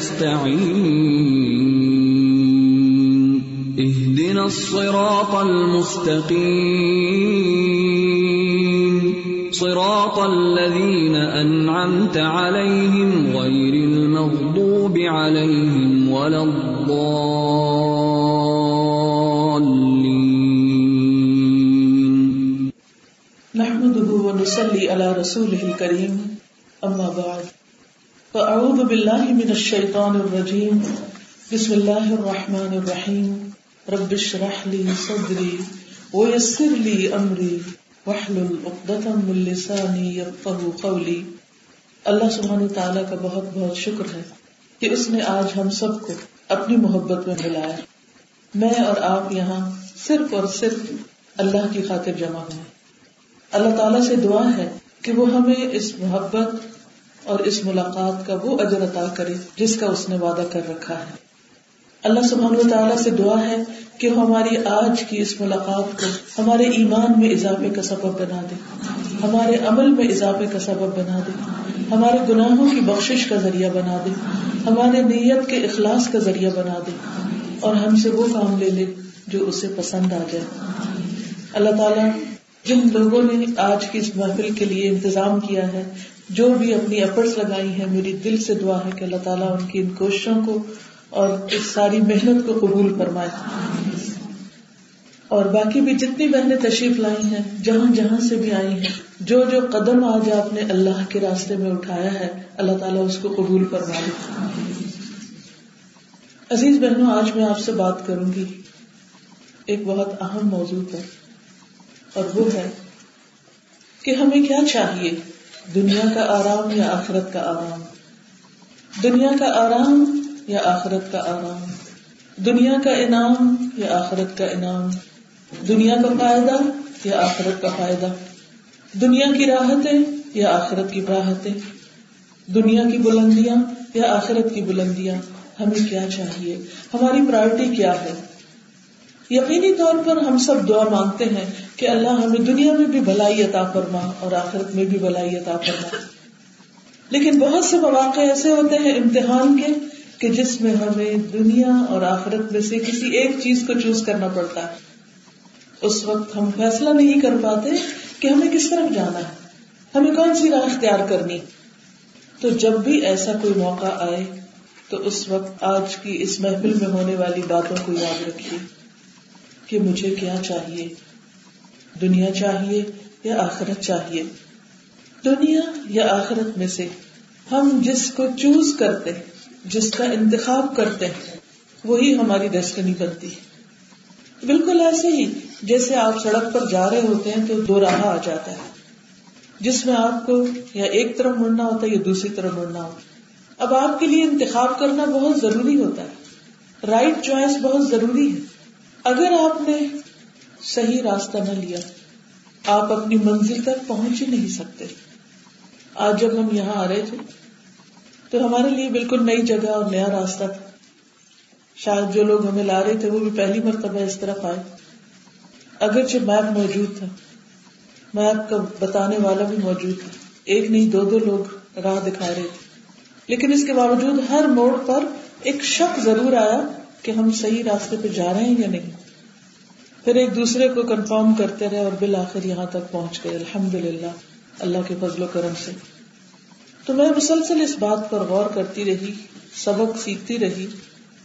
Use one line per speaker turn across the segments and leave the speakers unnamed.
نستعين اهدنا الصراط المستقيم. صراط الذين أنعمت عليهم غير المغضوب عليهم ولا الضالين.
نحمده ونصلي على رسوله الكريم. أما بعد. فأعوذ بالله من الشيطان الرجيم. بسم الله الرحمن الرحيم. رب اشرح لي صدري ويسر لي أمري. واحلل عقدة من لساني يفقهوا قولي. اللہ سبحانہ تعالیٰ کا بہت بہت شکر ہے کہ اس نے آج ہم سب کو اپنی محبت میں ملایا میں اور آپ یہاں صرف اور صرف اللہ کی خاطر جمع ہوئے. اللہ تعالیٰ سے دعا ہے کہ وہ ہمیں اس محبت اور اس ملاقات کا وہ اجر عطا کرے جس کا اس نے وعدہ کر رکھا ہے۔ اللہ سبحانہ و تعالیٰ سے دعا ہے کہ وہ ہماری آج کی اس ملاقات کو ہمارے ایمان میں اضافے کا سبب بنا دے۔ ہمارے عمل میں اضافے کا سبب بنا دے۔ ہمارے گناہوں کی بخشش کا ذریعہ بنا دے۔ ہمارے نیت کے اخلاص کا ذریعہ بنا دے۔ اور ہم سے وہ کام لے لے جو اسے پسند آ جائے۔ اللہ تعالیٰ جن لوگوں نے آج کی اس محفل کے لیے انتظام کیا ہے جو بھی اپنی ایفرٹس لگائی ہیں، میری دل سے دعا ہے کہ اللہ تعالیٰ ان کی ان کوششوں کو اور اس ساری محنت کو قبول فرمائے۔ اور باقی بھی جتنی بہنیں تشریف لائی ہیں، جہاں جہاں سے بھی آئی ہیں، جو جو قدم آج آپ نے اللہ کے راستے میں اٹھایا ہے، اللہ تعالیٰ اس کو قبول فرما لے عزیز بہنوں، آج میں آپ سے بات کروں گی ایک بہت اہم موضوع پر، اور وہ ہے کہ ہمیں کیا چاہیے؟ دنیا کا آرام یا آخرت کا آرام؟ دنیا کا آرام یا آخرت کا آرام؟ دنیا کا انعام یا آخرت کا انعام؟ دنیا کا فائدہ یا آخرت کا فائدہ؟ دنیا کی راحتیں یا آخرت کی راحتیں؟ دنیا کی بلندیاں یا آخرت کی بلندیاں؟ ہمیں کیا چاہیے؟ ہماری پرائرٹی کیا ہے؟ یقینی طور پر ہم سب دعا مانگتے ہیں کہ اللہ ہمیں دنیا میں بھی بھلائی عطا فرما اور آخرت میں بھی بھلائی عطا فرما۔ لیکن بہت سے مواقع ایسے ہوتے ہیں امتحان کے کہ جس میں ہمیں دنیا اور آخرت میں سے کسی ایک چیز کو چوز کرنا پڑتا ہے۔ اس وقت ہم فیصلہ نہیں کر پاتے کہ ہمیں کس طرف جانا ہے۔ ہمیں کون سی راہ اختیار کرنی تو جب بھی ایسا کوئی موقع آئے تو اس وقت آج کی اس محفل میں ہونے والی باتوں کو یاد رکھیے۔ کہ مجھے کیا چاہیے؟ دنیا چاہیے یا آخرت چاہیے؟ دنیا یا آخرت میں سے ہم جس کو چوز کرتے جس کا انتخاب کرتے ہیں، وہی ہماری ڈیسٹنی بنتی ہے۔ بالکل ایسے ہی، جیسے آپ سڑک پر جا رہے ہوتے ہیں تو دو راہ آ جاتا ہے۔ جس میں آپ کو یا ایک طرف مڑنا ہوتا ہے یا دوسری طرف مڑنا ہوتا ہے۔ اب آپ کے لیے انتخاب کرنا بہت ضروری ہوتا ہے۔ رائٹ چوائس بہت ضروری ہے۔ اگر آپ نے صحیح راستہ نہ لیا، آپ اپنی منزل تک پہنچ ہی نہیں سکتے۔ آج جب ہم یہاں آ رہے تھے، تو ہمارے لیے بالکل نئی جگہ اور نیا راستہ۔ تھا شاید جو لوگ ہمیں لا رہے تھے، وہ بھی پہلی مرتبہ اس طرف آئے۔ اگرچہ میپ موجود تھا۔ میپ کا بتانے والا بھی موجود تھا۔ ایک نہیں، دو دو لوگ راہ دکھا رہے تھے۔ لیکن اس کے باوجود ہر موڑ پر ایک شک ضرور آیا کہ ہم صحیح راستے پہ جا رہے ہیں یا نہیں۔ پھر ایک دوسرے کو کنفرم کرتے رہے اور بالآخر یہاں تک پہنچ گئے۔ الحمد للہ اللہ کے فضل و کرم سے۔ تو میں مسلسل اس بات پر غور کرتی رہی، سبق سیکھتی رہی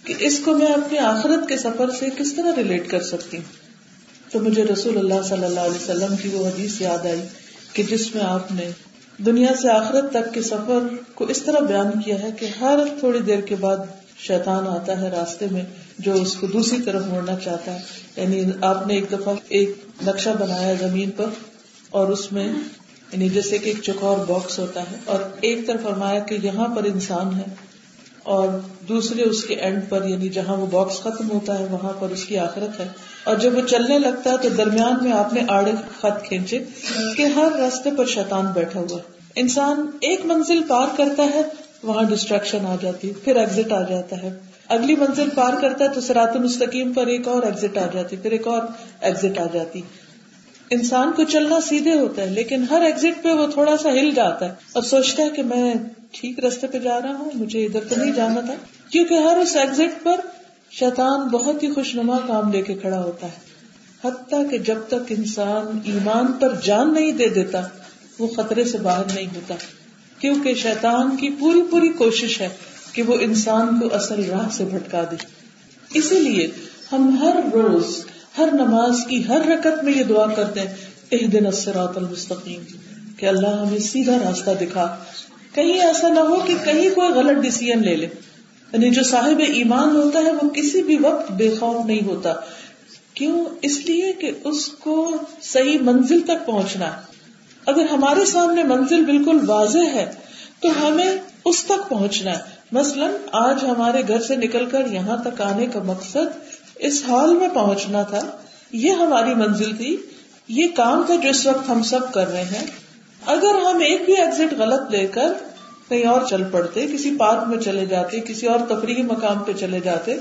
کہ اس کو میں اپنی آخرت کے سفر سے کس طرح ریلیٹ کر سکتی ہوں۔ تو مجھے رسول اللہ صلی اللہ علیہ وسلم کی وہ حدیث یاد آئی کہ جس میں آپ نے دنیا سے آخرت تک کے سفر کو اس طرح بیان کیا ہے کہ ہر تھوڑی دیر کے بعد شیطان آتا ہے راستے میں جو اس کو دوسری طرف موڑنا چاہتا ہے۔ یعنی آپ نے ایک دفعہ ایک نقشہ بنایا زمین پر اور اس میں یعنی جیسے کہ ایک چکور باکس ہوتا ہے اور ایک طرف فرمایا کہ یہاں پر انسان ہے اور دوسرے اس کے اینڈ پر یعنی جہاں وہ باکس ختم ہوتا ہے وہاں پر اس کی آخرت ہے۔ اور جب وہ چلنے لگتا ہے تو درمیان میں آپ نے آڑے خط کھینچے کہ ہر راستے پر شیطان بیٹھا ہوا انسان ایک منزل پار کرتا ہے وہاں ڈسٹریکشن آ جاتی، پھر ایگزٹ آ جاتا ہے۔ اگلی منزل پار کرتا ہے تو سرات المستقیم پر ایک اور ایگزٹ آ جاتی، پھر ایک اور ایگزٹ آ جاتی۔ انسان کو چلنا سیدھے ہوتا ہے، لیکن ہر ایگزٹ پہ وہ تھوڑا سا ہل جاتا ہے۔ اور سوچتا ہے کہ میں ٹھیک رستے پہ جا رہا ہوں، مجھے ادھر تو نہیں جانا تھا۔ کیونکہ ہر اس ایگزٹ پر شیطان بہت ہی خوش نما کام لے کے کھڑا ہوتا ہے۔ حتیٰ کہ جب تک انسان ایمان پر جان نہیں دے دیتا، وہ خطرے سے باہر نہیں ہوتا۔ کیونکہ شیطان کی پوری پوری کوشش ہے کہ وہ انسان کو اصل راہ سے بھٹکا دے۔ اسی لیے ہم ہر روز، ہر نماز کی ہر رکت میں یہ دعا کرتے ہیں اح دن اسرات المستقیم، کہ اللہ ہمیں سیدھا راستہ دکھا۔ کہیں ایسا نہ ہو کہ کہیں کوئی غلط ڈسیزن لے لے۔ یعنی جو صاحب ایمان ہوتا ہے، وہ کسی بھی وقت بے خوف نہیں ہوتا۔ کیوں؟ اس لیے کہ اس کو صحیح منزل تک پہنچنا ہے۔ اگر ہمارے سامنے منزل بالکل واضح ہے، تو ہمیں اس تک پہنچنا ہے۔ مثلاً، آج ہمارے گھر سے نکل کر یہاں تک آنے کا مقصد اس ہال میں پہنچنا تھا۔ یہ ہماری منزل تھی۔ یہ کام تھا جو اس وقت ہم سب کر رہے ہیں۔ اگر ہم ایک بھی ایگزٹ غلط لے کر کہیں اور چل پڑتے، کسی پارک میں چلے جاتے، کسی اور تفریحی مقام پہ چلے جاتے،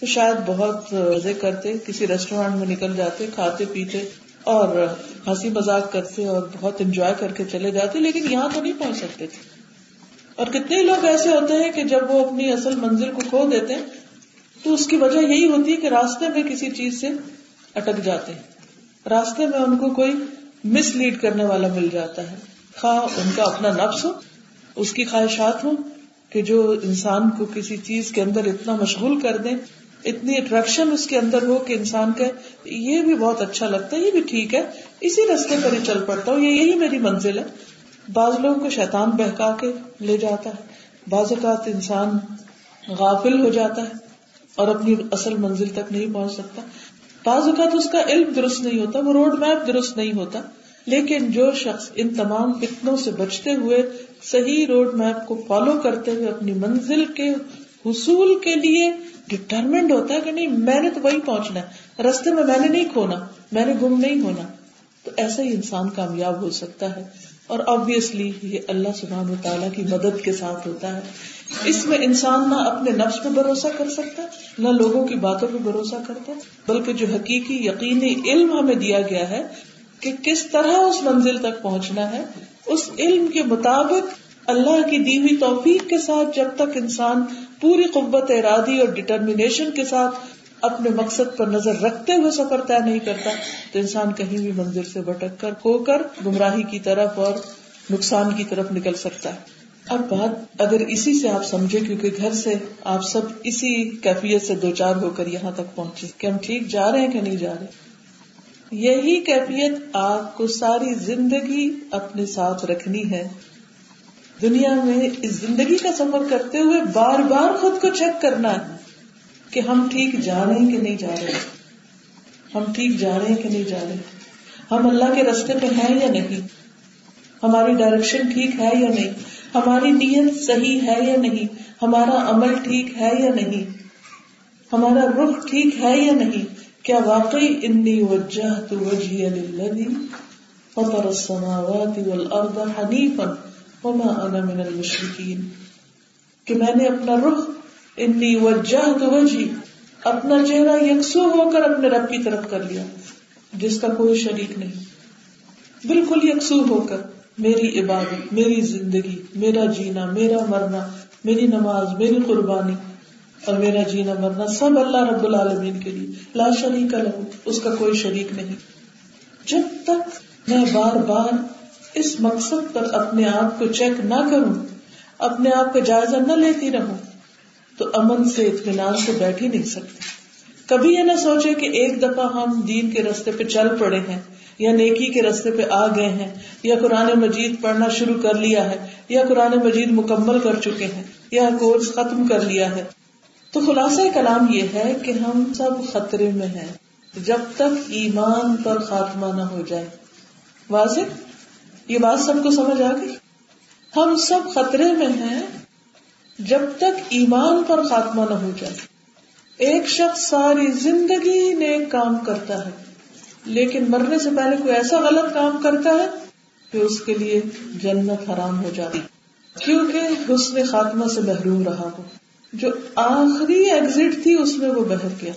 تو شاید بہت مزے کرتے، کسی ریسٹورینٹ میں نکل جاتے، کھاتے پیتے۔ اور ہنسی مزاق کرتے اور بہت انجوائے کر کے چلے جاتے، لیکن یہاں تو نہیں پہنچ سکتے تھے۔ اور کتنے لوگ ایسے ہوتے ہیں کہ جب وہ اپنی اصل منزل کو کھو دیتے، تو اس کی وجہ یہی ہوتی ہے کہ راستے میں کسی چیز سے اٹک جاتے۔ ہیں راستے میں ان کو کوئی مس لیڈ کرنے والا مل جاتا ہے۔ خواہ ان کا اپنا نفس ہو، اس کی خواہشات ہو کہ جو انسان کو کسی چیز کے اندر اتنا مشغول کر دیں اتنی اٹریکشن اس کے اندر ہو کہ انسان کا یہ بھی بہت اچھا لگتا ہے، یہ بھی ٹھیک ہے، اسی رستے پر ہی چل پڑتا ہوں، یہ یہی میری منزل ہے۔ بعض لوگوں کو شیطان بہکا کے لے جاتا ہے، بعض اوقات انسان غافل ہو جاتا ہے اور اپنی اصل منزل تک نہیں پہنچ سکتا۔ بعض اوقات اس کا علم درست نہیں ہوتا، وہ روڈ میپ درست نہیں ہوتا، لیکن جو شخص ان تمام فتنوں سے بچتے ہوئے صحیح روڈ میپ کو فالو کرتے ہوئے اپنی منزل کے حصول کے لیے ڈٹرمنڈ ہوتا ہے کہ نہیں، میں نے تو وہی پہنچنا ہے۔ رستے میں میں نے نہیں کھونا، میں نے گم نہیں ہونا۔ تو ایسا ہی انسان کامیاب ہو سکتا ہے۔ اور آبیسلی یہ اللہ سبحان و تعالیٰ کی مدد کے ساتھ ہوتا ہے۔ اس میں انسان نہ اپنے نفس پہ بھروسہ کر سکتا نہ لوگوں کی باتوں پہ بھروسہ کرتا بلکہ جو حقیقی یقینی علم ہمیں دیا گیا ہے کہ کس طرح اس منزل تک پہنچنا ہے، اس علم کے مطابق اللہ کی دی ہوئی توفیق کے ساتھ جب تک انسان پوری قوت، ارادی اور ڈٹرمنیشن کے ساتھ اپنے مقصد پر نظر رکھتے ہوئے سفر طے نہیں کرتا، تو انسان کہیں بھی منزل سے بھٹک کر، کھو کر گمراہی کی طرف اور نقصان کی طرف نکل سکتا ہے۔ اب بات اگر اسی سے آپ سمجھے کیونکہ گھر سے آپ سب اسی کیفیت سے دو چار ہو کر یہاں تک پہنچے کہ ہم ٹھیک جا رہے ہیں کہ نہیں جا رہے۔ یہی کیفیت آپ کو ساری زندگی اپنے ساتھ رکھنی ہے۔ دنیا میں اس زندگی کا سفر کرتے ہوئے بار بار خود کو چیک کرنا ہے کہ ہم ٹھیک جا رہے ہیں کہ نہیں جا رہے ہم ٹھیک جا رہے ہیں کہ نہیں جا رہے ہم اللہ کے رستے پہ ہیں یا نہیں؟ ہماری ڈائریکشن ٹھیک ہے یا نہیں؟ ہماری نیت صحیح ہے یا نہیں؟ ہمارا عمل ٹھیک ہے یا نہیں؟ ہمارا رخ ٹھیک ہے یا نہیں؟ کیا واقعی انی وجہ تو وجہ فطر السماوات والارض حنیفا وما انا من المشرکین کہ میں نے اپنا رخ انی وجہ تو وجہ اپنا چہرہ یکسو ہو کر اپنے رب کی طرف کر لیا جس کا کوئی شریک نہیں بالکل یکسو ہو کر میری عبادت، میری زندگی، میرا جینا، میرا مرنا، میری نماز، میری قربانی اور میرا جینا مرنا سب اللہ رب العالمین کے لیے لا شریک لہو، اس کا کوئی شریک نہیں جب تک میں بار بار اس مقصد پر اپنے آپ کو چیک نہ کروں، اپنے آپ کا جائزہ نہ لیتی رہوں، تو امن سے، اطمینان سے بیٹھ ہی نہیں سکتے کبھی یہ نہ سوچے کہ ایک دفعہ ہم دین کے رستے پہ چل پڑے ہیں، یا نیکی کے رستے پہ آ گئے ہیں، یا قرآن مجید پڑھنا شروع کر لیا ہے، یا قرآن مجید مکمل کر چکے ہیں، یا کورس ختم کر لیا ہے۔ تو خلاصہ کلام یہ ہے کہ ہم سب خطرے میں ہیں۔ جب تک ایمان پر خاتمہ نہ ہو جائے۔ واضح؟ یہ بات سب کو سمجھ آ گئی؟ ہم سب خطرے میں ہیں جب تک ایمان پر خاتمہ نہ ہو جائے۔ ایک شخص ساری زندگی نیک کام کرتا ہے، لیکن مرنے سے پہلے کوئی ایسا غلط کام کرتا ہے کہ اس کے لیے جنت حرام ہو جاتی۔ کیونکہ حسن خاتمہ سے محروم رہا ہو۔ جو آخری ایگزٹ تھی، اس میں وہ بہر کیا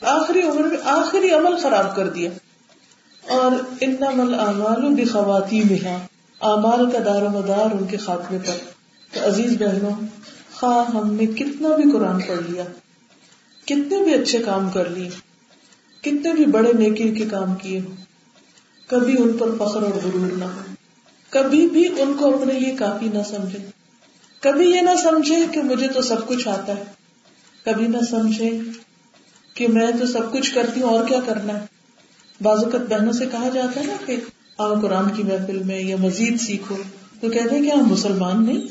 آخری عمر میں آخری عمل خراب کر دیا۔ اور ان مل اعمال بھی خواتین اعمال کا دار و مدار ان کے خاتمے پر۔ تو عزیز بہنوں، خواہ ہم نے کتنا بھی قرآن پڑھ لیا، کتنے بھی اچھے کام کر لیے، کتنے بھی بڑے نیکی کے کام کیے ہوں، کبھی ان پر فخر اور غرور نہ ہو۔ کبھی بھی ان کو اپنے لیے کافی نہ سمجھے۔ کبھی یہ نہ سمجھے کہ مجھے تو سب کچھ آتا ہے۔ کبھی نہ سمجھے کہ میں تو سب کچھ کرتی ہوں، اور کیا کرنا ہے؟ بازوقت بہنوں سے کہا جاتا ہے نا کہ آؤ قرآن کی محفل میں یا مزید سیکھو۔ تو کہتے ہیں کہ ہم مسلمان نہیں،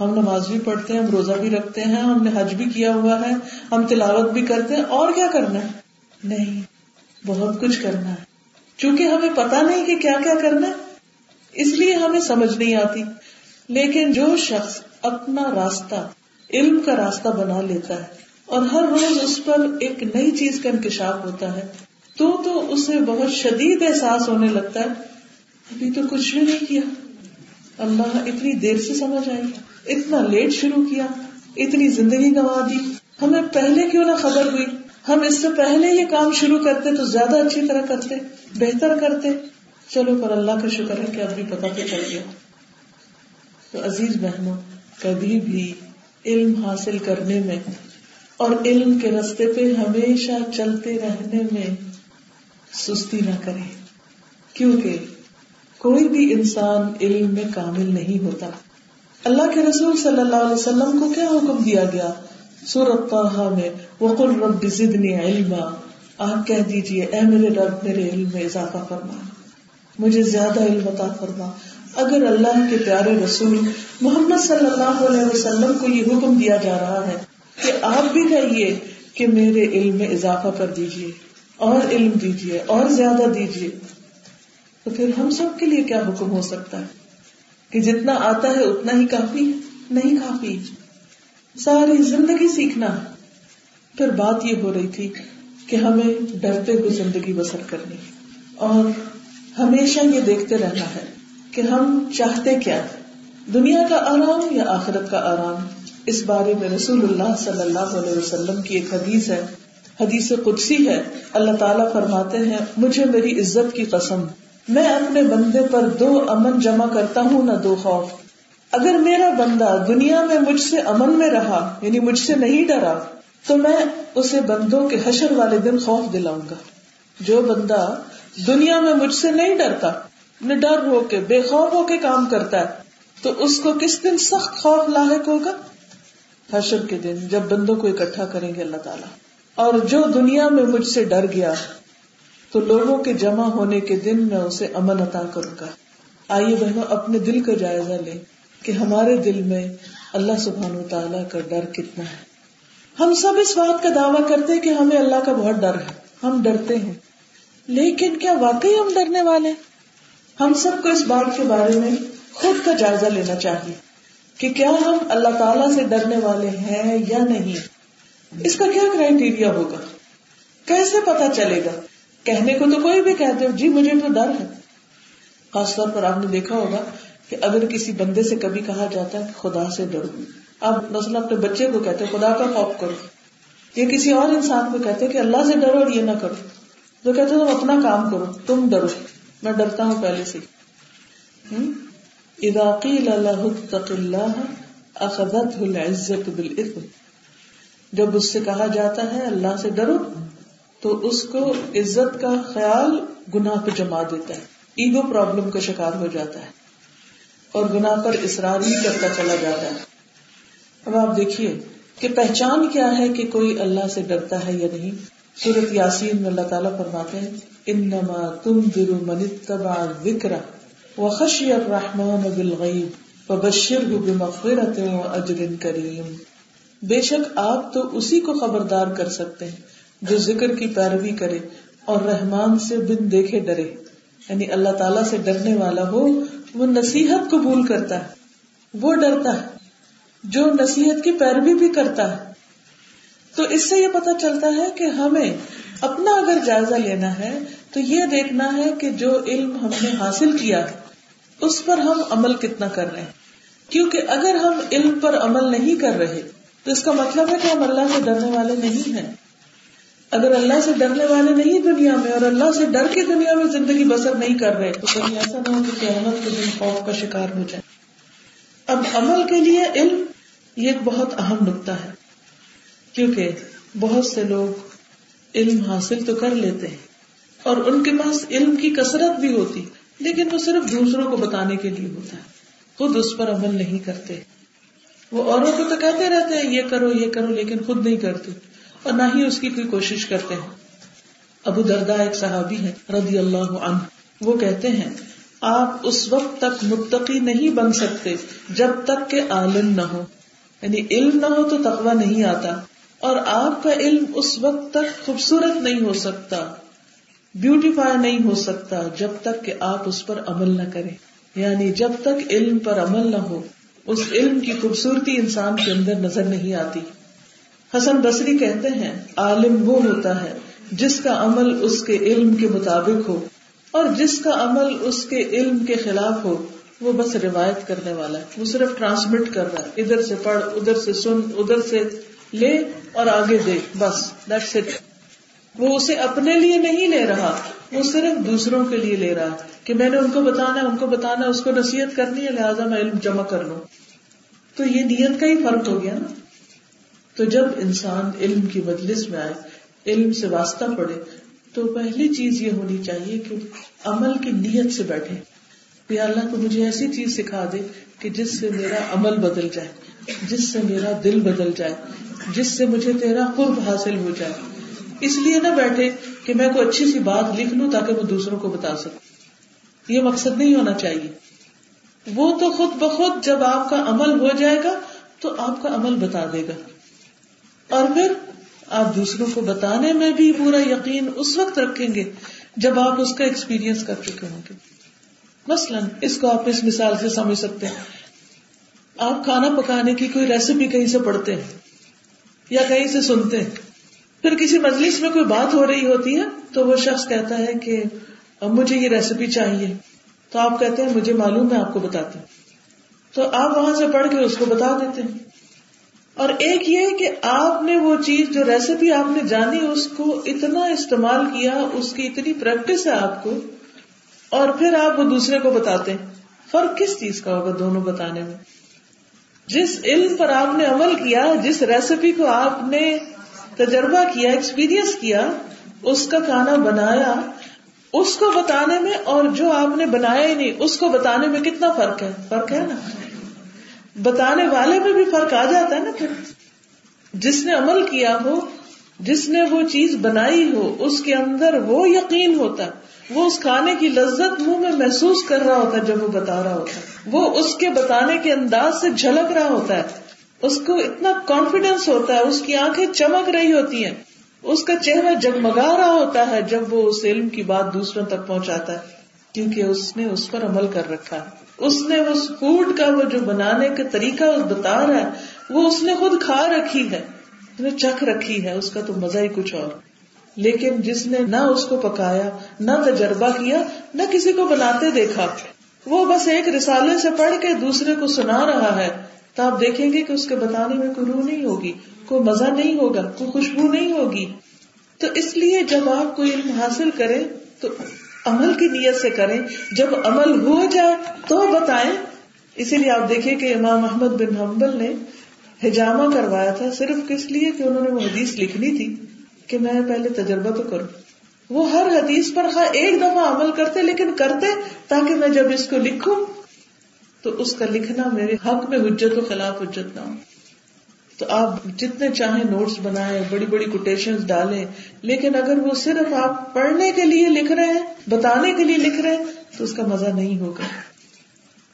ہم نماز بھی پڑھتے ہیں، ہم روزہ بھی رکھتے ہیں، ہم نے حج بھی کیا ہوا ہے، ہم تلاوت بھی کرتے ہیں، اور کیا کرنا ہے؟ نہیں، بہت کچھ کرنا ہے۔ چونکہ ہمیں پتا نہیں کہ کیا کیا کرنا ہے، اس لیے ہمیں سمجھ نہیں آتی۔ لیکن جو شخص اپنا راستہ، علم کا راستہ بنا لیتا ہے، اور ہر روز اس پر ایک نئی چیز کا انکشاف ہوتا ہے تو تو اسے بہت شدید احساس ہونے لگتا ہے۔ ابھی تو کچھ بھی نہیں کیا۔ اللہ اتنی دیر سے سمجھ آئی۔ اتنا لیٹ شروع کیا۔ اتنی زندگی گوا دی۔ ہمیں پہلے کیوں نہ خبر ہوئی؟ ہم اس سے پہلے یہ کام شروع کرتے تو زیادہ اچھی طرح کرتے، بہتر کرتے۔ چلو، پر اللہ کا شکر ہے کہ اب بھی پتا تو چل گیا۔ تو عزیز بہنوں، کبھی بھی علم حاصل کرنے میں اور علم کے رستے پہ ہمیشہ چلتے رہنے میں سستی نہ کرے۔ کیونکہ کوئی بھی انسان علم میں کامل نہیں ہوتا۔ اللہ کے رسول صلی اللہ علیہ وسلم کو کیا حکم دیا گیا؟ سورت میں، وقل رب زدنی علما۔ آپ کہہ دیجیے، اے میرے رب، میرے علم میں اضافہ فرما۔ مجھے زیادہ علم عطا فرما۔ اگر اللہ کے پیارے رسول محمد صلی اللہ علیہ وسلم کو یہ حکم دیا جا رہا ہے کہ آپ بھی کہیے کہ میرے علم میں اضافہ کر دیجیے۔ اور علم دیجیے، اور زیادہ دیجیے۔ تو پھر ہم سب کے لیے کیا حکم ہو سکتا ہے؟ کہ جتنا آتا ہے اتنا ہی کافی، نہیں کافی۔ ساری زندگی سیکھنا۔ پھر بات یہ ہو رہی تھی کہ ہمیں ڈرتے ہوئے زندگی بسر کرنی۔ اور ہمیشہ یہ دیکھتے رہنا ہے کہ ہم چاہتے کیا دنیا کا آرام یا آخرت کا آرام؟ اس بارے میں رسول اللہ صلی اللہ علیہ وسلم کی ایک حدیث ہے۔ حدیث قدسی ہے، اللہ تعالیٰ فرماتے ہیں، مجھے میری عزت کی قسم، میں اپنے بندے پر دو امن جمع کرتا ہوں، نہ دو خوف۔ اگر میرا بندہ دنیا میں مجھ سے امن میں رہا یعنی مجھ سے نہیں ڈرا، تو میں اسے بندوں کے حشر والے دن خوف دلاؤں گا۔ جو بندہ دنیا میں مجھ سے نہیں ڈرتا ڈر ہو کے، بے خوف ہو کے کام کرتا ہے، تو اس کو کس دن سخت خوف لاحق ہوگا؟ حشر کے دن، جب بندوں کو اکٹھا کریں گے اللہ تعالیٰ۔ اور جو دنیا میں مجھ سے ڈر گیا، تو لوگوں کے جمع ہونے کے دن میں اسے امن عطا کروں گا۔ آئیے بہنوں، اپنے دل کا جائزہ لیں کہ ہمارے دل میں اللہ سبحان و تعالیٰ کا ڈر کتنا ہے۔ ہم سب اس بات کا دعویٰ کرتے کہ ہمیں اللہ کا بہت ڈر ہے۔ ہم ڈرتے ہیں۔ لیکن کیا واقعی ہم ڈرنے والے ہم سب کو اس بات کے بارے میں خود کا جائزہ لینا چاہیے کہ کیا ہم اللہ تعالیٰ سے ڈرنے والے ہیں یا نہیں۔ اس کا کیا کرائٹیریا ہوگا؟ کیسے پتا چلے گا؟ کہنے کو تو کوئی بھی کہتے ہو جی مجھے تو ڈر ہے. خاص طور پر آپ نے دیکھا ہوگا کہ اگر کسی بندے سے کبھی کہا جاتا ہے خدا سے ڈرو، اب نسل اپنے بچے کو کہتے خدا کا خوف کرو. یا کسی اور انسان کو کہتے کہ اللہ سے ڈرو اور یہ نہ کرو۔ تو کہتے تم اپنا کام کرو، تم ڈرو، میں ڈرتا ہوں پہلے سے العزت بالعلم جب اس سے کہا جاتا ہے اللہ سے ڈرو، تو اس کو عزت کا خیال گناہ پہ جما دیتا ہے۔ ایگو پرابلم کا شکار ہو جاتا ہے اور گناہ پر اصرار ہی کرتا چلا جاتا ہے۔ اب آپ دیکھیے کہ پہچان کیا ہے کہ کوئی اللہ سے ڈرتا ہے یا نہیں۔ سورت یاسین میں اللہ تعالیٰ فرماتے ہیں، انما تم درو من تبا وکرا و خشی الرحمان بالغیب وبشر بمغفرت و اجر کریم۔ بے شک آپ تو اسی کو خبردار کر سکتے ہیں جو ذکر کی پیروی کرے اور رحمان سے بن دیکھے ڈرے۔ یعنی اللہ تعالیٰ سے ڈرنے والا ہو، وہ نصیحت قبول کرتا ہے۔ وہ ڈرتا ہے۔ جو نصیحت کی پیروی بھی کرتا ہے۔ تو اس سے یہ پتا چلتا ہے کہ ہمیں اپنا اگر جائزہ لینا ہے، تو یہ دیکھنا ہے کہ جو علم ہم نے حاصل کیا، اس پر ہم عمل کتنا کر رہے ہیں۔ کیونکہ اگر ہم علم پر عمل نہیں کر رہے تو اس کا مطلب ہے کہ ہم اللہ سے ڈرنے والے نہیں ہیں۔ اگر اللہ سے ڈرنے والے نہیں دنیا میں اور اللہ سے ڈر کے دنیا میں زندگی بسر نہیں کر رہے، تو کہیں ایسا نہ ہو کہ قیامت کے دن خوف کا شکار ہو جائے۔ اب عمل کے لیے علم یہ ایک بہت اہم نقطہ ہے، کیونکہ بہت سے لوگ علم حاصل تو کر لیتے ہیں اور ان کے پاس علم کی کثرت بھی ہوتی، لیکن وہ صرف دوسروں کو بتانے کے لیے ہوتا ہے۔ خود اس پر عمل نہیں کرتے۔ وہ اوروں کو تو کہتے رہتے ہیں، یہ کرو یہ کرو، لیکن خود نہیں کرتے۔ اور نہ ہی اس کی کوئی کوشش کرتے ہیں۔ ابو دردا ایک صحابی ہے رضی اللہ عنہ۔ وہ کہتے ہیں، آپ اس وقت تک متقی نہیں بن سکتے جب تک کہ عالم نہ ہو۔ یعنی علم نہ ہو تو تقوی نہیں آتا۔ اور آپ کا علم اس وقت تک خوبصورت نہیں ہو سکتا بیوٹیفائی نہیں ہو سکتا جب تک کہ آپ اس پر عمل نہ کریں۔ یعنی جب تک علم پر عمل نہ ہو اس علم کی خوبصورتی انسان کے اندر نظر نہیں آتی۔ حسن بصری کہتے ہیں، عالم وہ ہوتا ہے جس کا عمل اس کے علم کے مطابق ہو اور جس کا عمل اس کے علم کے خلاف ہو، وہ بس روایت کرنے والا ہے۔ وہ صرف ٹرانسمٹ کر رہا ہے۔ ادھر سے پڑھ، ادھر سے سن، ادھر سے لے اور آگے دے بس دیٹس اٹ وہ اسے اپنے لیے نہیں لے رہا، وہ صرف دوسروں کے لیے لے رہا کہ میں نے ان کو بتانا ہے ان کو بتانا ہے اس کو نصیحت کرنی ہے، لہٰذا میں علم جمع کر لوں۔ تو یہ نیت کا ہی فرق ہو گیا نا۔ تو جب انسان علم کی مجلس میں آئے، علم سے واسطہ پڑے تو پہلی چیز یہ ہونی چاہیے کہ عمل کی نیت سے بیٹھے۔ یا اللہ کو مجھے ایسی چیز سکھا دے کہ جس سے میرا عمل بدل جائے، جس سے میرا دل بدل جائے، جس سے مجھے تیرا قرب حاصل ہو جائے۔ اس لیے نہ بیٹھے کہ میں کوئی اچھی سی بات لکھ لوں تاکہ میں دوسروں کو بتا سکوں۔ یہ مقصد نہیں ہونا چاہیے۔ وہ تو خود بخود جب آپ کا عمل ہو جائے گا تو آپ کا عمل بتا دے گا۔ اور پھر آپ دوسروں کو بتانے میں بھی پورا یقین اس وقت رکھیں گے جب آپ اس کا ایکسپیرئنس کر چکے ہوں گے۔ مثلاً اس کو آپ اس مثال سے سمجھ سکتے ہیں۔ آپ کھانا پکانے کی کوئی ریسیپی کہیں سے پڑھتے ہیں یا کہیں سے سنتے ہیں۔ پھر کسی مجلس میں کوئی بات ہو رہی ہوتی ہے تو وہ شخص کہتا ہے کہ مجھے یہ ریسیپی چاہیے۔ تو آپ کہتے ہیں مجھے معلوم ہے، آپ کو بتاتے تو آپ وہاں سے پڑھ کے اس کو بتا دیتے ہیں۔ اور ایک یہ کہ آپ نے وہ چیز، جو ریسیپی آپ نے جانی، اس کو اتنا استعمال کیا، اس کی اتنی پریکٹس ہے آپ کو، اور پھر آپ وہ دوسرے کو بتاتے ہیں۔ فرق کس چیز کا ہوگا دونوں بتانے میں؟ جس علم پر آپ نے عمل کیا، جس ریسیپی کو آپ نے تجربہ کیا ایکسپیرئنس کیا، اس کا کھانا بنایا، اس کو بتانے میں اور جو آپ نے بنایا ہی نہیں، اس کو بتانے میں کتنا فرق ہے؟ فرق ہے نا؟ بتانے والے میں بھی فرق آ جاتا ہے نا پھر۔ جس نے عمل کیا ہو، جس نے وہ چیز بنائی ہو، اس کے اندر وہ یقین ہوتا، وہ اس کھانے کی لذت منہ میں محسوس کر رہا ہوتا ہے جب وہ بتا رہا ہوتا۔ ہے وہ اس کے بتانے کے انداز سے جھلک رہا ہوتا ہے۔ اس کو اتنا کانفیڈینس ہوتا ہے، اس کی آنکھیں چمک رہی ہوتی ہیں۔ اس کا چہرہ جگمگا رہا ہوتا ہے جب وہ اس علم کی بات دوسروں تک پہنچاتا ہے، کیونکہ اس نے اس پر عمل کر رکھا ہے۔ اس نے اس فوڈ کا وہ جو بنانے کا طریقہ بتا رہا ہے، وہ اس نے خود کھا رکھی ہے چکھ رکھی ہے، اس کا تو مزہ ہی کچھ اور۔ لیکن جس نے نہ اس کو پکایا، نہ تجربہ کیا، نہ کسی کو بناتے دیکھا۔ وہ بس ایک رسالے سے پڑھ کے دوسرے کو سنا رہا ہے۔ تو آپ دیکھیں گے کہ اس کے بتانے میں کوئی روح نہیں ہوگی، کوئی مزہ نہیں ہوگا، کوئی خوشبو نہیں ہوگی۔ تو اس لیے جب آپ کوئی علم حاصل کریں، تو عمل کی نیت سے کریں۔ جب عمل ہو جائے تو بتائیں۔ اسی لیے آپ دیکھیں کہ امام احمد بن حنبل نے ہجامہ کروایا تھا صرف کس لیے؟ کہ انہوں نے وہ حدیث لکھنی تھی کہ میں پہلے تجربہ تو کروں۔ وہ ہر حدیث پر خواہ ایک دفعہ عمل کرتے لیکن کرتے تاکہ میں جب اس کو لکھوں تو اس کا لکھنا میرے حق میں حجت و خلاف حجت نہ ہو۔ تو آپ جتنے چاہیں نوٹس بنائیں، بڑی بڑی کوٹیشن ڈالیں، لیکن اگر وہ صرف آپ پڑھنے کے لیے لکھ رہے ہیں، بتانے کے لیے لکھ رہے ہیں، تو اس کا مزہ نہیں ہوگا۔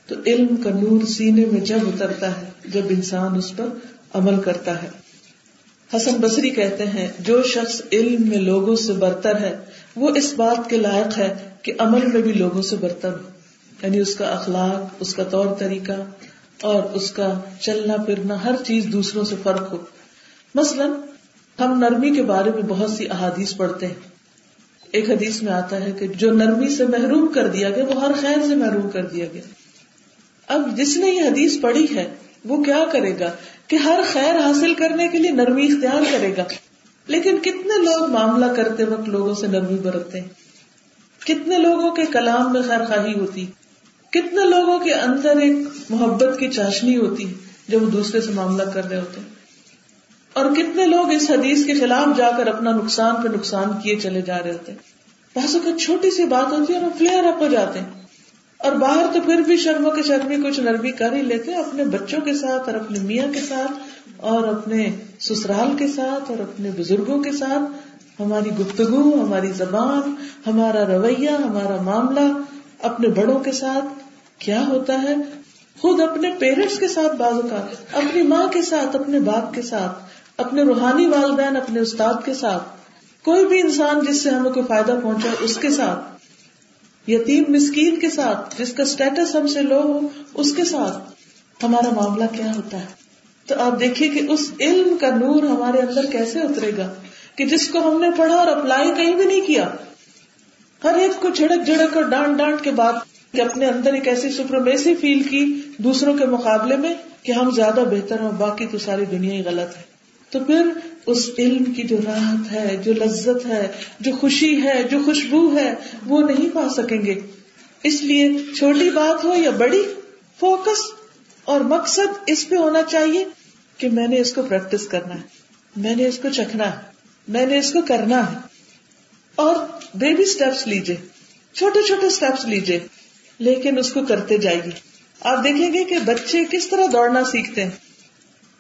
تو علم کا نور سینے میں جب اترتا ہے، جب انسان اس پر عمل کرتا ہے۔ حسن بصری کہتے ہیں، جو شخص علم میں لوگوں سے برتر ہے، وہ اس بات کے لائق ہے کہ عمل میں بھی لوگوں سے برتر ہو۔ یعنی اس کا اخلاق، اس کا طور طریقہ اور اس کا چلنا پھرنا، ہر چیز دوسروں سے فرق ہو۔ مثلاً ہم نرمی کے بارے میں بہت سی احادیث پڑھتے ہیں۔ ایک حدیث میں آتا ہے کہ جو نرمی سے محروم کر دیا گیا، وہ ہر خیر سے محروم کر دیا گیا۔ اب جس نے یہ حدیث پڑھی ہے، وہ کیا کرے گا؟ کہ ہر خیر حاصل کرنے کے لیے نرمی اختیار کرے گا۔ لیکن کتنے لوگ معاملہ کرتے وقت لوگوں سے نرمی برتتے ہیں؟ کتنے لوگوں کے کلام میں خیر خواہی ہوتی؟ کتنے لوگوں کے اندر ایک محبت کی چاشنی ہوتی ہے جب وہ دوسرے سے معاملہ کر رہے ہوتے اور کتنے لوگ اس حدیث کے خلاف جا کر اپنا نقصان پہ نقصان کیے چلے جا رہے ہوتے بازو کا چھوٹی سی بات ہوتی ہے اور فلیئر اپ ہو جاتے ہیں۔ اور باہر تو پھر بھی شرم کے شرمی کچھ نرمی کر ہی لیتے اپنے بچوں کے ساتھ اور اپنے میاں کے ساتھ اور اپنے سسرال کے ساتھ اور اپنے بزرگوں کے ساتھ۔ ہماری گفتگو، ہماری زبان، ہمارا رویہ، ہمارا معاملہ اپنے بڑوں کے ساتھ کیا ہوتا ہے؟ خود اپنے پیرنٹس کے ساتھ بازو کا اپنی ماں کے ساتھ، اپنے باپ کے ساتھ، اپنے روحانی والدین، اپنے استاد کے ساتھ۔ کوئی بھی انسان جس سے ہمیں کوئی فائدہ پہنچا، اس کے ساتھ۔ یتیم مسکین کے ساتھ، جس کا اسٹیٹس ہم سے لو ہو، اس کے ساتھ۔ ہمارا معاملہ کیا ہوتا ہے؟ تو آپ دیکھیے کہ اس علم کا نور ہمارے اندر کیسے اترے گا کہ جس کو ہم نے پڑھا اور اپلائی کہیں بھی نہیں کیا ہر ایک کو جھڑک جھڑک اور ڈانٹ ڈانٹ کے بعد کہ اپنے اندر ایک ایسی سپرمیسی فیل کی دوسروں کے مقابلے میں کہ ہم زیادہ بہتر ہیں باقی تو ساری دنیا ہی غلط ہے۔ تو پھر اس علم کی جو راحت ہے، جو لذت ہے، جو خوشی ہے، جو خوشبو ہے، وہ نہیں پا سکیں گے۔ اس لیے چھوٹی بات ہو یا بڑی فوکس اور مقصد اس پہ ہونا چاہیے کہ میں نے اس کو پریکٹس کرنا ہے، میں نے اس کو چکھنا ہے، میں نے اس کو کرنا ہے۔ اور بیبی اسٹیپس لیجیے چھوٹے چھوٹے اسٹیپس لیجیے لیکن اس کو کرتے جائیے۔ آپ دیکھیں گے کہ بچے کس طرح دوڑنا سیکھتے ہیں۔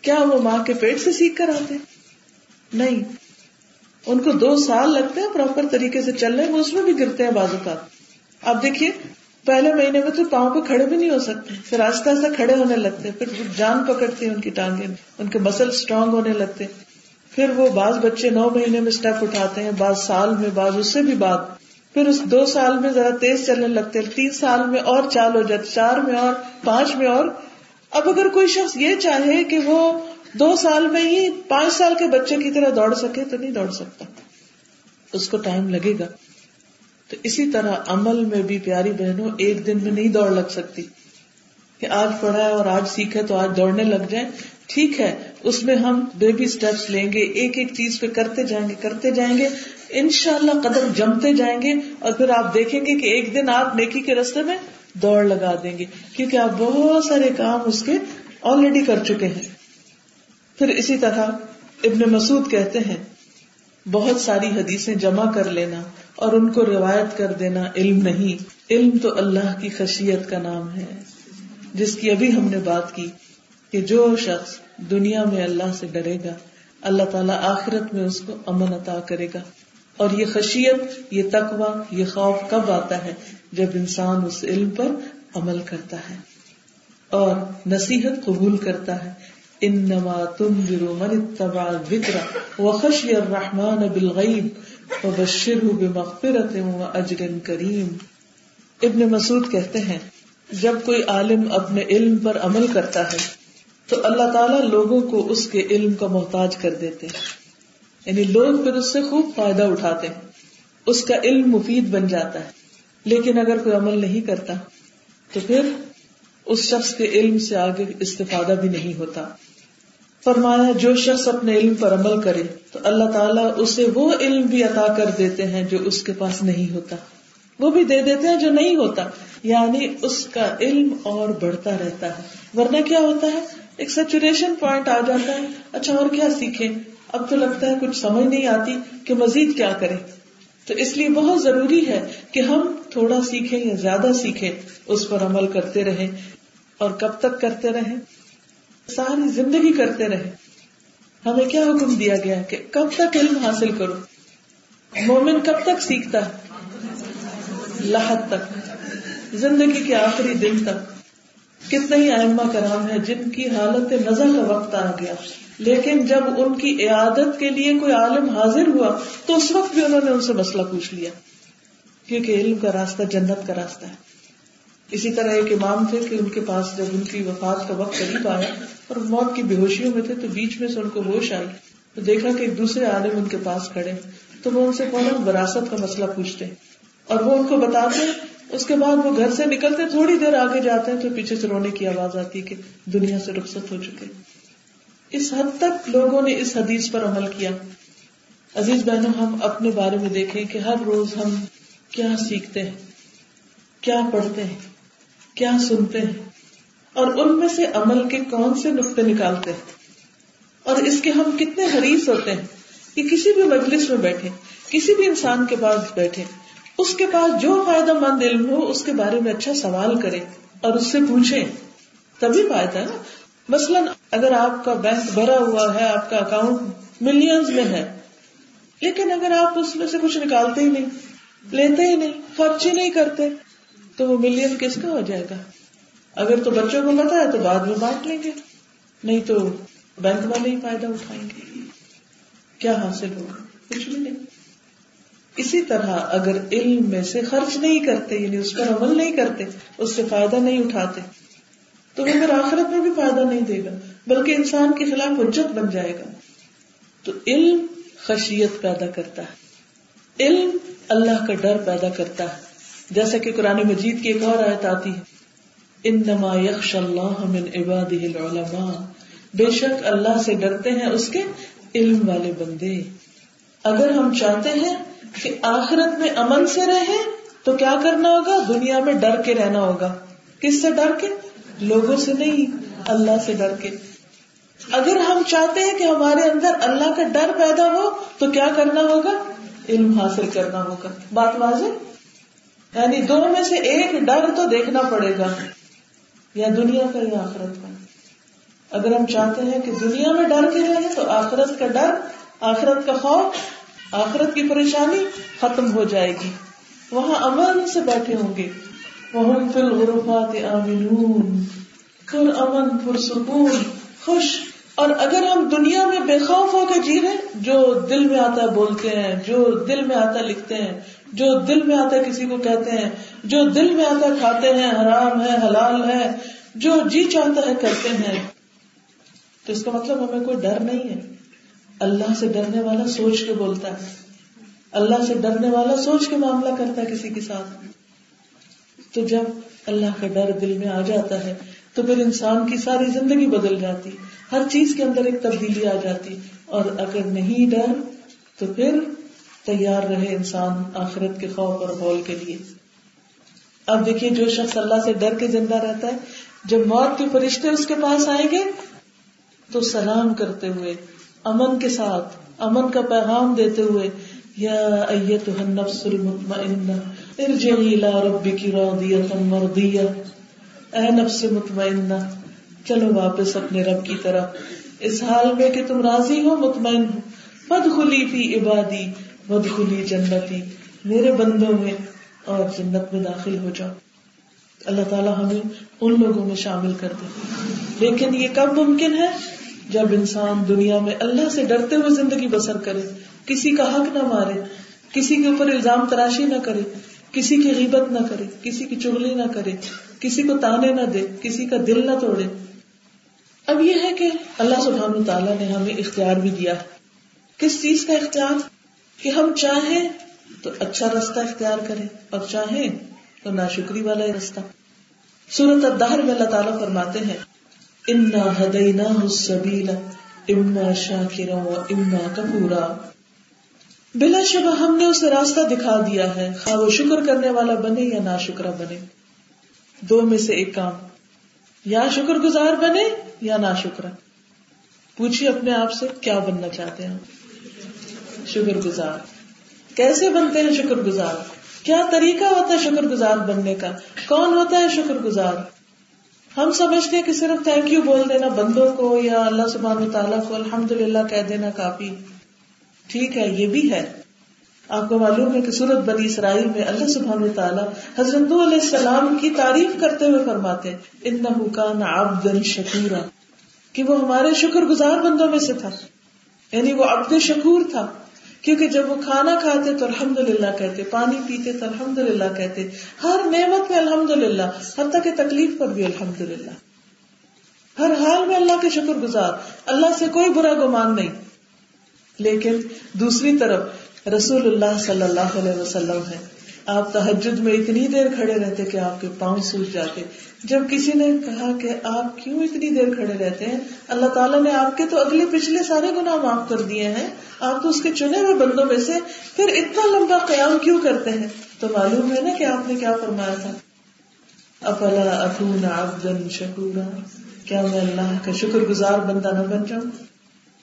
کیا وہ ماں کے پیٹ سے سیکھ کر آتے نہیں۔ ان کو دو سال لگتے ہیں پراپر طریقے سے چلنے میں اس میں بھی گرتے ہیں بازو کا اب دیکھیے، پہلے مہینے میں تو پاؤں پہ کھڑے بھی نہیں ہو سکتے، پھر آہستہ آہستہ کھڑے ہونے لگتے پھر جان پکڑتی ان کی ٹانگیں، ان کے مسل اسٹرانگ ہونے لگتے پھر وہ بعض بچے نو مہینے میں اسٹیپ اٹھاتے ہیں، بعض سال میں، بعض اس سے بھی بعد۔ پھر اس دو سال میں ذرا تیز چلنے لگتے تین سال میں اور چال ہو جاتے چار میں اور پانچ میں اور۔ اب اگر کوئی شخص یہ چاہے کہ وہ دو سال میں ہی پانچ سال کے بچے کی طرح دوڑ سکے تو نہیں دوڑ سکتا۔ اس کو ٹائم لگے گا۔ تو اسی طرح عمل میں بھی پیاری بہنوں، ایک دن میں نہیں دوڑ لگ سکتی۔ کہ آج پڑھا ہے اور آج سیکھے تو آج دوڑنے لگ جائیں۔ ٹھیک ہے اس میں ہم بیبی اسٹیپس لیں گے، ایک ایک چیز پہ کرتے جائیں گے، کرتے جائیں گے ان شاء اللہ قدم جمتے جائیں گے اور پھر آپ دیکھیں گے کہ ایک دن آپ نیکی کے رستے میں دوڑ لگا دیں گے، کیونکہ آپ بہت سارے کام اس کے آلریڈی کر چکے ہیں۔ پھر اسی طرح ابن مسعود کہتے ہیں، بہت ساری حدیثیں جمع کر لینا اور ان کو روایت کر دینا علم نہیں۔ علم تو اللہ کی خشیت کا نام ہے، جس کی ابھی ہم نے بات کی۔ کہ جو شخص دنیا میں اللہ سے ڈرے گا، اللہ تعالیٰ آخرت میں اس کو امن عطا کرے گا۔ اور یہ خشیت، یہ تقوی، یہ خوف کب آتا ہے؟ جب انسان اس علم پر عمل کرتا ہے اور نصیحت قبول کرتا ہے۔ ان نما تم برو من اتبع ذکر و خشی الرحمان بالغیب و بشر بمغفرت و اجر کریم۔ ابن مسعود کہتے ہیں، جب کوئی عالم اپنے علم پر عمل کرتا ہے تو اللہ تعالیٰ لوگوں کو اس کے علم کا محتاج کر دیتے ہیں۔ یعنی لوگ پھر اس سے خوب فائدہ اٹھاتے ہیں۔ اس کا علم مفید بن جاتا ہے۔ لیکن اگر کوئی عمل نہیں کرتا، تو پھر اس شخص کے علم سے آگے استفادہ بھی نہیں ہوتا۔ فرمایا، جو شخص اپنے علم پر عمل کرے، تو اللہ تعالیٰ اسے وہ علم بھی عطا کر دیتے ہیں جو اس کے پاس نہیں ہوتا۔ وہ بھی دے دیتے ہیں جو نہیں ہوتا۔ یعنی اس کا علم اور بڑھتا رہتا ہے۔ ورنہ کیا ہوتا ہے؟ ایک سچوریشن پوائنٹ آ جاتا ہے۔ اچھا اور کیا سیکھے اب تو لگتا ہے کچھ سمجھ نہیں آتی کہ مزید کیا کرے تو اس لیے بہت ضروری ہے کہ ہم تھوڑا سیکھیں یا زیادہ سیکھیں، اس پر عمل کرتے رہیں اور کب تک کرتے رہیں۔ ساری زندگی کرتے رہیں۔ ہمیں کیا حکم دیا گیا کہ کب تک علم حاصل کرو؟ مومن کب تک سیکھتا ہے؟ تک۔ زندگی کے آخری دن تک۔ کتنے ہی ائمہ کرام ہے جن کی حالت نظر کا وقت آ گیا۔ لیکن جب ان کی عیادت کے لیے کوئی عالم حاضر ہوا، تو اس وقت بھی انہوں نے ان سے مسئلہ پوچھ لیا۔ کیونکہ علم کا راستہ جنت کا راستہ ہے۔ اسی طرح ایک امام تھے کہ ان کے پاس جب ان کی وفات کا وقت قریب آیا اور موت کی بے ہوشیوں میں تھے، تو بیچ میں سے ان کو ہوش آئی۔ تو دیکھا کہ ایک دوسرے عالم ان کے پاس کھڑے تو وہ ان سے فوراً وراثت کا مسئلہ پوچھتے اور وہ ان کو بتاتے اس کے بعد وہ گھر سے نکلتے، تھوڑی دیر آگے جاتے ہیں تو پیچھے سے رونے کی آواز آتی ہے کہ دنیا سے رخصت ہو چکے۔ اس حد تک لوگوں نے اس حدیث پر عمل کیا۔ عزیز بہنوں، ہم اپنے بارے میں دیکھیں کہ ہر روز ہم کیا سیکھتے ہیں، کیا پڑھتے ہیں، کیا سنتے ہیں، اور ان میں سے عمل کے کون سے نقطے نکالتے ہیں؟ اور اس کے ہم کتنے حریص ہوتے ہیں کہ کسی بھی مجلس میں بیٹھے کسی بھی انسان کے پاس بیٹھے اس کے پاس جو فائدہ مند علم ہو، اس کے بارے میں اچھا سوال کرے اور اس سے پوچھے تبھی فائدہ ہے نا۔ مثلاً اگر آپ کا بینک بھرا ہوا ہے، آپ کا اکاؤنٹ ملینز میں ہے، لیکن اگر آپ اس میں سے کچھ نکالتے ہی نہیں، لیتے ہی نہیں خرچ ہی نہیں کرتے، تو وہ ملین کس کا ہو جائے گا؟ اگر تو بچوں کو پتا ہے، تو بعد میں بانٹ لیں گے۔ نہیں تو بینک والے ہی فائدہ اٹھائیں گے۔ کیا حاصل ہوگا؟ کچھ بھی نہیں۔ اسی طرح اگر علم میں سے خرچ نہیں کرتے یعنی اس پر عمل نہیں کرتے، اس سے فائدہ نہیں اٹھاتے، تو وہ پھر آخرت میں بھی فائدہ نہیں دے گا، بلکہ انسان کے خلاف حجت بن جائے گا۔ تو علم خشیت پیدا کرتا ہے۔ علم اللہ کا ڈر پیدا کرتا ہے۔ جیسا کہ قرآن مجید کی ایک اور آیت آتی ہے۔ انما یخش اللہ من عباده العلماء۔ بے شک اللہ سے ڈرتے ہیں اس کے علم والے بندے۔ اگر ہم چاہتے ہیں کہ آخرت میں امن سے رہے تو کیا کرنا ہوگا؟ دنیا میں ڈر کے رہنا ہوگا۔ کس سے ڈر کے؟ لوگوں سے نہیں، اللہ سے ڈر کے۔ اگر ہم چاہتے ہیں کہ ہمارے اندر اللہ کا ڈر پیدا ہو تو کیا کرنا ہوگا؟ علم حاصل کرنا ہوگا۔ بات واضح؟ یعنی دو میں سے ایک ڈر تو دیکھنا پڑے گا۔ یا دنیا کا یا آخرت کا۔ اگر ہم چاہتے ہیں کہ دنیا میں ڈر کے رہے تو آخرت کا ڈر، آخرت کا خوف آخرت کی پریشانی ختم ہو جائے گی۔ وہاں امن سے بیٹھے ہوں گے۔ وہ فل غرفات آمنون۔ پر امن پر سکون خوش۔ اور اگر ہم دنیا میں بے خوف ہو کے جی رہے جو دل میں آتا ہے بولتے ہیں، جو دل میں آتا لکھتے ہیں، جو دل میں آتا کسی کو کہتے ہیں، جو دل میں آتا کھاتے ہیں، حرام ہے، حلال ہے، جو جی چاہتا ہے کرتے ہیں۔ تو اس کا مطلب ہمیں کوئی ڈر نہیں ہے۔ اللہ سے ڈرنے والا سوچ کے بولتا ہے۔ اللہ سے ڈرنے والا سوچ کے معاملہ کرتا ہے کسی کے ساتھ۔ تو جب اللہ کا ڈر دل میں آ جاتا ہے، تو پھر انسان کی ساری زندگی بدل جاتی۔ ہر چیز کے اندر ایک تبدیلی آ جاتی۔ اور اگر نہیں ڈر، تو پھر تیار رہے انسان آخرت کے خوف اور ہول کے لیے۔ اب دیکھیے، جو شخص اللہ سے ڈر کے زندہ رہتا ہے، جب موت کے فرشتے اس کے پاس آئیں گے، تو سلام کرتے ہوئے امن کے ساتھ، امن کا پیغام دیتے ہوئے، یا النفس المطمئنہ، ارجعی الى ربک راضیتا مرضیہ۔ اے نفس مطمئنہ، چلو واپس اپنے رب کی طرف۔ اس حال میں کہ تم راضی ہو، مطمئن ہو۔ فدخلی فی عبادی ودخلی جنتی۔ میرے بندوں میں اور جنت میں داخل ہو جاؤ۔ اللہ تعالیٰ ہمیں ان لوگوں میں شامل کر دے۔ لیکن یہ کب ممکن ہے؟ جب انسان دنیا میں اللہ سے ڈرتے ہوئے زندگی بسر کرے، کسی کا حق نہ مارے، کسی کے اوپر الزام تراشی نہ کرے، کسی کی غیبت نہ کرے، کسی کی چگلی نہ کرے، کسی کو تانے نہ دے، کسی کا دل نہ توڑے۔ اب یہ ہے کہ اللہ سبحانہ تعالیٰ نے ہمیں اختیار بھی دیا۔ کس چیز کا اختیار؟ کہ ہم چاہیں تو اچھا رستہ اختیار کریں، اور چاہیں تو ناشکری والا رستہ۔ سورت الدہر میں اللہ تعالیٰ فرماتے ہیں انا ہدینا السبیل اما شاکرا و اما کپورا بلا شبہ ہم نے اسے راستہ دکھا دیا ہے، خواہ وہ شکر کرنے والا بنے یا نا شکرا بنے۔ دو میں سے ایک کام، یا شکر گزار بنے یا نا شکرا پوچھیے اپنے آپ سے کیا بننا چاہتے ہیں۔ شکر گزار۔ کیسے بنتے ہیں شکر گزار؟ کیا طریقہ ہوتا ہے شکر گزار بننے کا؟ کون ہوتا ہے شکر گزار؟ ہم سمجھتے ہیں کہ صرف تھینک یو بول دینا بندوں کو یا اللہ سبحان تعالیٰ کو الحمد للہ کہہ دینا کافی ٹھیک ہے، یہ بھی ہے۔ آپ کو معلوم ہے کہ سورت بنی اسرائیل میں اللہ سبحانہ تعالیٰ حضرت علیہ السلام کی تعریف کرتے ہوئے فرماتے ان حکان عبد شکورا کہ وہ ہمارے شکر گزار بندوں میں سے تھا۔ یعنی وہ عبد شکور تھا۔ کیونکہ جب وہ کھانا کھاتے تو الحمد للہ کہتے، پانی پیتے تو الحمد للہ کہتے۔ ہر نعمت میں الحمد للہ حتیٰ کہ تکلیف پر بھی الحمد للہ ہر حال میں اللہ کے شکر گزار، اللہ سے کوئی برا گمان نہیں۔ لیکن دوسری طرف رسول اللہ صلی اللہ علیہ وسلم ہے۔ آپ تحجد میں اتنی دیر کھڑے رہتے کہ آپ کے پاؤں سوکھ جاتے۔ جب کسی نے کہا کہ آپ کیوں اتنی دیر کھڑے رہتے ہیں؟ اللہ تعالیٰ نے آپ کے تو اگلے پچھلے سارے گنا معاف کر دیے ہیں۔ آپ تو اس کے چنے ہوئے بندوں میں سے پھر اتنا لمبا قیام کیوں کرتے ہیں؟ تو معلوم ہے نا کہ آپ نے کیا فرمایا تھا۔ افلا اکون عبدا شکورا؟ کیا میں اللہ کا شکر گزار بندہ نہ بن جاؤں؟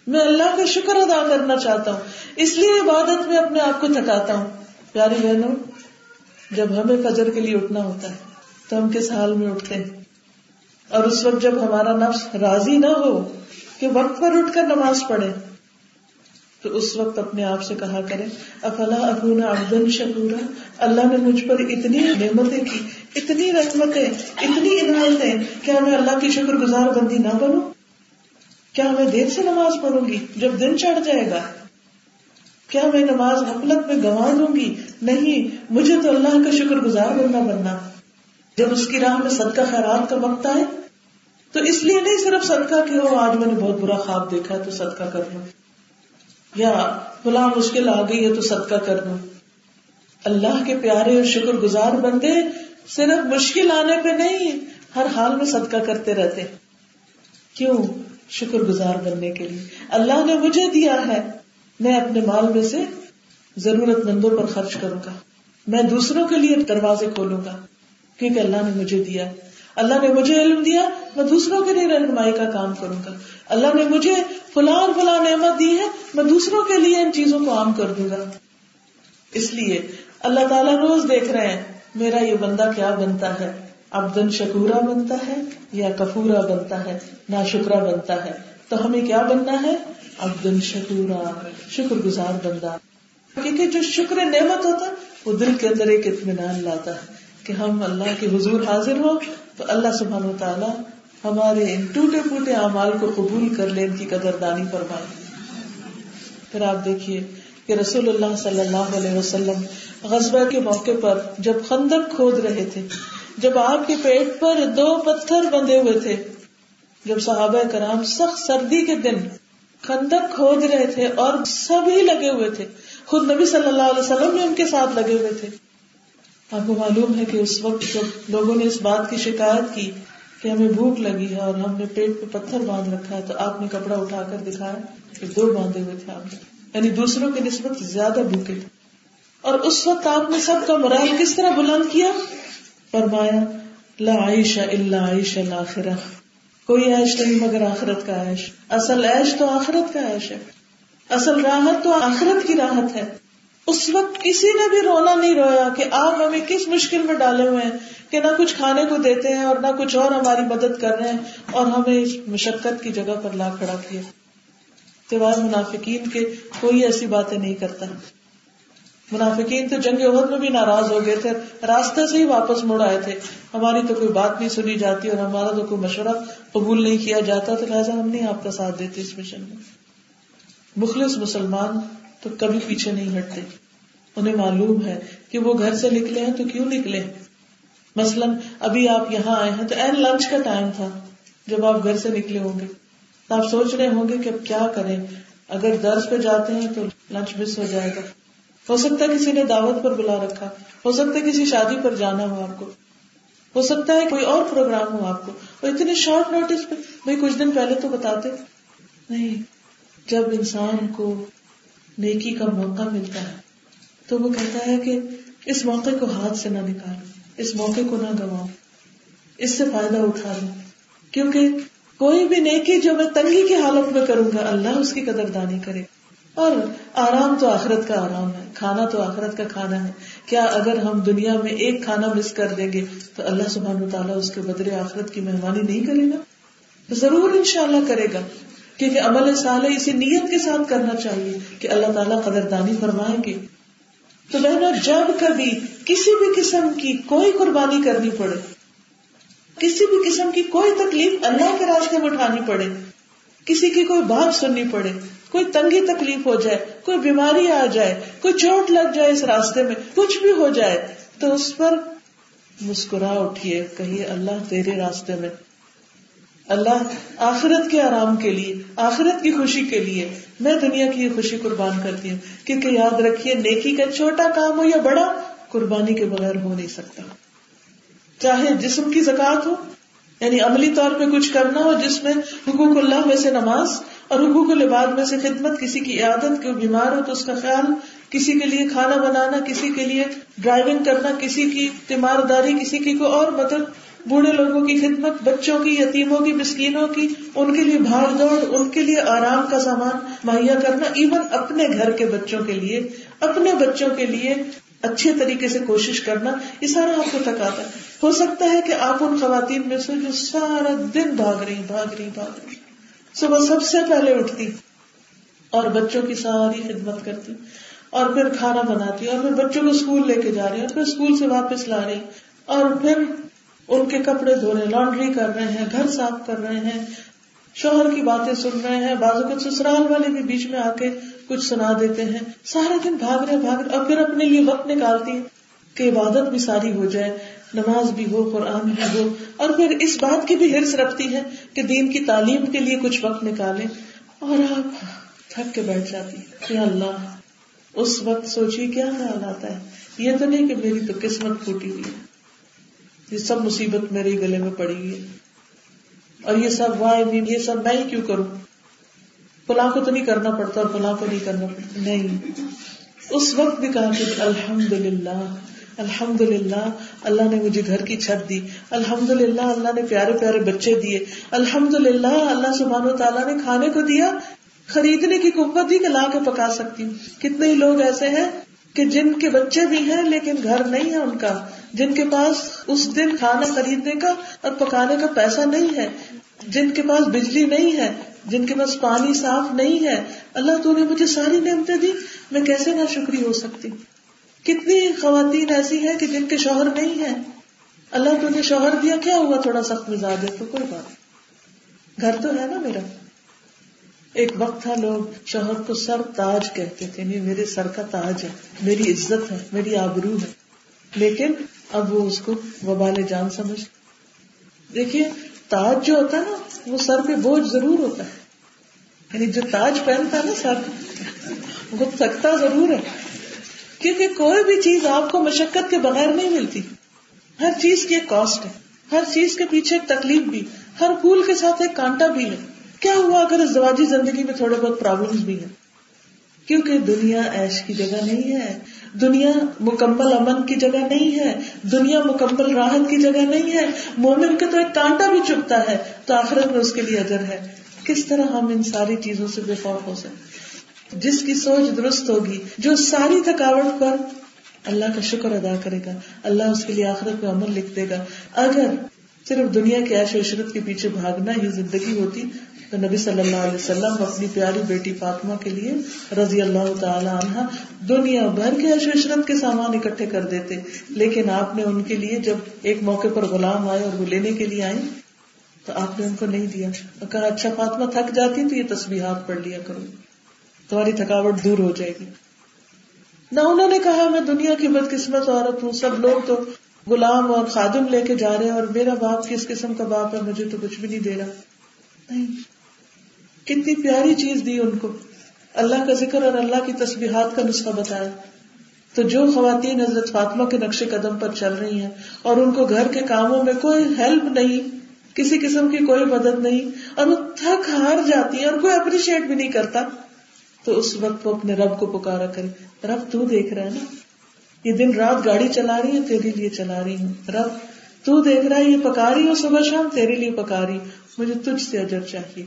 میں اللہ کا شکر ادا کرنا چاہتا ہوں۔ اس لیے عبادت میں اپنے آپ کو تھکاتا ہوں۔ پیاری بہنوں جب ہمیں فجر کے لیے اٹھنا ہوتا ہے، تو ہم کس حال میں اٹھتے ہیں؟ اور اس وقت جب ہمارا نفس راضی نہ ہو کہ وقت پر اٹھ کر نماز پڑھے، تو اس وقت اپنے آپ سے کہا کرے افلا ابونا ابدن شکورا؟ اللہ نے مجھ پر اتنی نعمتیں کی، اتنی رحمتیں، اتنی عنایتیں، کیا میں اللہ کی شکر گزار بندی نہ بنوں؟ کیا میں دیر سے نماز پڑھوں گی جب دن چڑھ جائے گا؟ کیا میں نماز غفلت میں گنوا دوں گی؟ نہیں، مجھے تو اللہ کا شکر گزار بننا بننا۔ جب اس کی راہ میں صدقہ خیرات کا وقت آئے، تو اس لیے نہیں صرف صدقہ کہ ہو، آج میں نے بہت برا خواب دیکھا تو صدقہ کر لوں۔ یا فلاں مشکل آ گئی ہے، تو صدقہ کر دوں اللہ کے پیارے اور شکر گزار بندے صرف مشکل آنے پہ نہیں، ہر حال میں صدقہ کرتے رہتے۔ کیوں؟ شکر گزار بننے کے لیے۔ اللہ نے مجھے دیا ہے۔ میں اپنے مال میں سے ضرورت مندوں پر خرچ کروں گا۔ میں دوسروں کے لیے دروازے کھولوں گا کیونکہ اللہ نے مجھے دیا۔ اللہ نے مجھے علم دیا، میں دوسروں کے لیے رہنمائی کا کام کروں گا۔ اللہ نے مجھے فلاں اور فلاں نعمت دی ہے، میں دوسروں کے لیے ان چیزوں کو عام کر دوں گا۔ اس لیے اللہ تعالیٰ روز دیکھ رہے ہیں، میرا یہ بندہ کیا بنتا ہے؟ ابدن شکورا بنتا ہے یا کفورا بنتا ہے؟ نہ شکرا بنتا ہے۔ تو ہمیں کیا بننا ہے؟ ابدن شکورا شکر گزار بندہ۔ کیونکہ جو شکر نعمت ہوتا ہے، وہ دل کے اندر ایک اطمینان لاتا ہے کہ ہم اللہ کے حضور حاضر ہو تو اللہ سبحان و تعالیٰ ہمارے ان ٹوٹے پوٹے اعمال کو قبول کر لے، ان کی قدر دانی فرمائے۔ پھر آپ دیکھیے کہ رسول اللہ صلی اللہ علیہ وسلم غزبہ کے موقع پر جب خندق کھود رہے تھے، جب آپ کے پیٹ پر دو پتھر بندے ہوئے تھے جب صحابہ کرام سخت سردی کے دن خندق کھود رہے تھے اور سبھی لگے ہوئے تھے، خود نبی صلی اللہ علیہ وسلم بھی ان کے ساتھ لگے ہوئے تھے۔ آپ کو معلوم ہے کہ اس وقت جب لوگوں نے اس بات کی شکایت کی کہ ہمیں بھوک لگی ہے اور ہم نے پیٹ پہ پتھر باندھ رکھا ہے، تو آپ نے کپڑا اٹھا کر دکھایا کہ دو باندھے ہوئے تھے آپ۔ نے یعنی دوسروں کی نسبت زیادہ بھوکے تھے۔ اور اس وقت آپ نے سب کا مرال کس طرح بلند کیا؟ فرمایا، لا عیش اللہ عیش الآخرہ کوئی عیش نہیں مگر آخرت کا عیش۔ اصل عیش تو آخرت کا عیش ہے۔ اصل راحت تو آخرت کی راحت ہے۔ اس وقت کسی نے بھی رونا نہیں رویا کہ آپ ہمیں کس مشکل میں ڈالے ہوئے ہیں کہ نہ کچھ کھانے کو دیتے ہیں اور نہ کچھ اور ہماری مدد کر رہے ہیں اور ہمیں اس مشقت کی جگہ پر لا کھڑا کیا۔ تیوار منافقین کے کوئی ایسی باتیں نہیں کرتا۔ منافقین تو جنگ عہد میں بھی ناراض ہو گئے تھے، راستے سے ہی واپس مڑ آئے تھے۔ ہماری تو کوئی بات نہیں سنی جاتی اور ہمارا تو کوئی مشورہ قبول نہیں کیا جاتا، تو لہٰذا ہم نہیں آپ کا ساتھ دیتے اس مشن میں۔ مخلص مسلمان تو کبھی پیچھے نہیں ہٹتے۔ انہیں معلوم ہے کہ وہ گھر سے نکلے ہیں تو کیوں نکلے مثلاً ابھی آپ یہاں آئے ہیں تو این لنچ کا ٹائم تھا، جب آپ گھر سے نکلے ہوں گے۔ تو آپ سوچ رہے ہوں گے کہ اب کیا کریں؟ اگر درس پہ جاتے ہیں تو لنچ مس ہو جائے گا۔ ہو سکتا ہے کسی نے دعوت پر بلا رکھا، ہو سکتا ہے کسی شادی پر جانا ہو آپ کو، ہو سکتا ہے کوئی اور پروگرام ہو آپ کو اور اتنے شارٹ نوٹس پہ، بھائی کچھ دن پہلے تو بتاتے۔ نہیں، جب انسان کو نیکی کا موقع ملتا ہے، تو وہ کہتا ہے کہ اس موقع کو ہاتھ سے نہ نکالو، اس موقع کو نہ گواؤ اس سے فائدہ اٹھا لو۔ کیونکہ کوئی بھی نیکی جو میں تنگی کی حالت میں کروں گا، اللہ اس کی قدر دانی کرے۔ اور آرام تو آخرت کا آرام ہے، کھانا تو آخرت کا کھانا ہے۔ کیا اگر ہم دنیا میں ایک کھانا مس کر دیں گے، تو اللہ سبحان تعالیٰ اس کے بدلے آخرت کی مہمانی نہیں کرے گا؟ تو ضرور انشاءاللہ کرے گا، کیونکہ عمل صالح اسی نیت کے ساتھ کرنا چاہیے کہ اللہ تعالیٰ قدردانی فرمائیں گے۔ تو بہنوں، جب کبھی کسی بھی قسم کی کوئی قربانی کرنی پڑے، کسی بھی قسم کی کوئی تکلیف اللہ کے راستے میں اٹھانی پڑے، کسی کی کوئی بات سننی پڑے کوئی تنگی تکلیف ہو جائے، کوئی بیماری آ جائے، کوئی چوٹ لگ جائے اس راستے میں، کچھ بھی ہو جائے، تو اس پر مسکرا اٹھیے، کہیے، اللہ تیرے راستے میں۔ اللہ آخرت کے آرام کے لیے، آخرت کی خوشی کے لیے۔ میں دنیا کی یہ خوشی قربان کرتی ہوں کیونکہ یاد رکھیے، نیکی کا چھوٹا کام ہو یا بڑا، قربانی کے بغیر ہو نہیں سکتا۔ چاہے جسم کی زکات ہو یعنی عملی طور پہ کچھ کرنا ہو، جس میں حقوق اللہ میں سے نماز اور حقوق العباد میں سے خدمت کسی کی عادت کوئی بیمار ہو تو اس کا خیال کسی کے لیے کھانا بنانا، کسی کے لیے ڈرائیونگ کرنا، کسی کی تیمارداری، کسی کی کوئی اور مدد بوڑھے لوگوں کی خدمت، بچوں کی، یتیموں کی، مسکینوں کی، ان کے لیے بھاگ دوڑ، ان کے لیے آرام کا سامان، مہیا کرنا ایون اپنے گھر کے بچوں کے لیے، اپنے بچوں کے لیے اچھے طریقے سے کوشش کرنا، یہ سارا آپ کو تھکاتا ہے۔ ہو سکتا ہے کہ آپ ان خواتین میں سے جو سارا دن بھاگ رہی بھاگ رہی بھاگ رہی۔ صبح سب سے پہلے اٹھتی اور بچوں کی ساری خدمت کرتی اور پھر کھانا بناتی اور پھر بچوں کو اسکول لے کے جا رہی اور پھر اسکول سے واپس لا رہی اور پھر ان کے کپڑے دھو رہے لانڈری کر رہے ہیں، گھر صاف کر رہے ہیں، شوہر کی باتیں سن رہے ہیں بازو کے سسرال والے بھی بیچ میں آ کے کچھ سنا دیتے ہیں۔ سارا دن بھاگ رہے بھاگ رہے، اور پھر اپنے لیے وقت نکالتی کہ عبادت بھی ساری ہو جائے۔ نماز بھی ہو، قرآن بھی ہو، اور پھر اس بات کی بھی ہرس رکھتی ہے کہ دین کی تعلیم کے لیے کچھ وقت نکالے اور آپ تھک کے بیٹھ جاتی کہ اللہ، اس وقت سوچیے کیا خیال آتا ہے۔ یہ تو نہیں کہ میری تو قسمت پھوٹی ہوئی ہے۔ یہ سب مصیبت میرے گلے میں پڑی ہوئی اور یہ سب وائی یہ سب میں ہی کیوں کروں؟ پلاں کو تو نہیں کرنا پڑتا اور پلاں کو نہیں کرنا پڑتا۔ نہیں۔ اس وقت بھی کہا کہ الحمد للہ الحمد للہ اللہ نے مجھے گھر کی چھت دی۔ الحمد للہ اللہ نے پیارے پیارے بچے دیے۔ الحمد للہ اللہ سبحان و تعالیٰ نے کھانے کو دیا۔ خریدنے کی قوت دی کہ لا کے پکا سکتی ہوں۔ کتنے ہی لوگ ایسے ہیں کہ جن کے بچے بھی ہیں لیکن گھر نہیں ہے ان کا۔ جن کے پاس اس دن کھانا خریدنے کا اور پکانے کا پیسہ نہیں ہے۔ جن کے پاس بجلی نہیں ہے۔ جن کے پاس پانی صاف نہیں ہے۔ اللہ تو نے مجھے ساری نعمتیں دی۔ میں کیسے نہ شکری ہو سکتی؟ کتنی خواتین ایسی ہیں کہ جن کے شوہر نہیں ہے اللہ تو نے شوہر دیا، کیا ہوا تھوڑا سخت مزاج ہے؟ تو کوئی بات گھر تو ہے نا میرا۔ ایک وقت تھا لوگ شوہر کو سر تاج کہتے تھے، نہیں، میرے سر کا تاج ہے، میری عزت ہے، میری آبرو ہے۔ لیکن اب وہ اس کو وبال جان سمجھ۔ دیکھیے، تاج جو ہوتا ہے نا، وہ سر پہ بوجھ ضرور ہوتا ہے۔ یعنی جو تاج پہنتا ہے نا سر، وہ تھکتا ضرور ہے۔ کیونکہ کوئی بھی چیز آپ کو مشقت کے بغیر نہیں ملتی۔ ہر چیز کی ایک کاسٹ ہے۔ ہر چیز کے پیچھے ایک تکلیف بھی۔ ہر پھول کے ساتھ ایک کانٹا بھی ہے۔ کیا ہوا اگر اس زندگی میں تھوڑے بہت پرابلم بھی ہیں؟ کیونکہ دنیا ایش کی جگہ نہیں ہے۔ دنیا مکمل امن کی جگہ نہیں ہے۔ دنیا مکمل راحت کی جگہ نہیں ہے۔ مومن کا تو ایک کانٹا بھی چپتا ہے۔ تو آخرت میں اس کے لیے اجر ہے۔ کس طرح ہم ان ساری چیزوں سے بے خوف ہو سکتے جس کی سوچ درست ہوگی، جو ساری تھکاوٹ پر اللہ کا شکر ادا کرے گا، اللہ اس کے لیے آخرت میں عمل لکھ دے گا۔ اگر صرف دنیا کے عیش و عشرت کے پیچھے بھاگنا ہی زندگی ہوتی، تو نبی صلی اللہ علیہ وسلم اپنی پیاری بیٹی فاطمہ کے لیے رضی اللہ تعالی عنہ دنیا بھر کے عشرت کے سامان اکٹھے کر دیتے۔ لیکن آپ نے ان کے لیے جب ایک موقع پر غلام آئے اور وہ لینے کے لیے آئے، تو آپ نے ان کو نہیں دیا۔ اور کہا اچھا فاطمہ تھک جاتی تو یہ تصویرات پڑھ لیا کرو۔ تمہاری تھکاوٹ دور ہو جائے گی۔ نہ انہوں نے کہا میں دنیا کی بدقسمت عورت ہوں، سب لوگ تو غلام اور خادم لے کے جا رہے ہیں اور میرا باپ کس قسم کا باپ ہے، مجھے تو کچھ بھی نہیں دے رہا۔ نہیں۔ کتنی پیاری چیز دی ان کو۔ اللہ کا ذکر اور اللہ کی تصویرات کا نسخہ بتایا۔ تو جو خواتین حضرت فاطمہ کے نقش قدم پر چل رہی ہیں اور ان کو گھر کے کاموں میں کوئی ہیلپ نہیں، کسی قسم کی کوئی مدد نہیں، اور وہ تھک ہار جاتی ہے اور کوئی اپریشیٹ بھی نہیں کرتا۔ تو اس وقت وہ اپنے رب کو پکارا کرے۔ رب تو دیکھ رہا ہے نا۔ یہ دن رات گاڑی چلا رہی ہے، تیرے لیے چلا رہی ہوں۔ رب تو دیکھ رہا ہے، یہ پکا رہی ہوں صبح شام تیرے لیے پکا رہی مجھے تجھ سے اجر چاہیے۔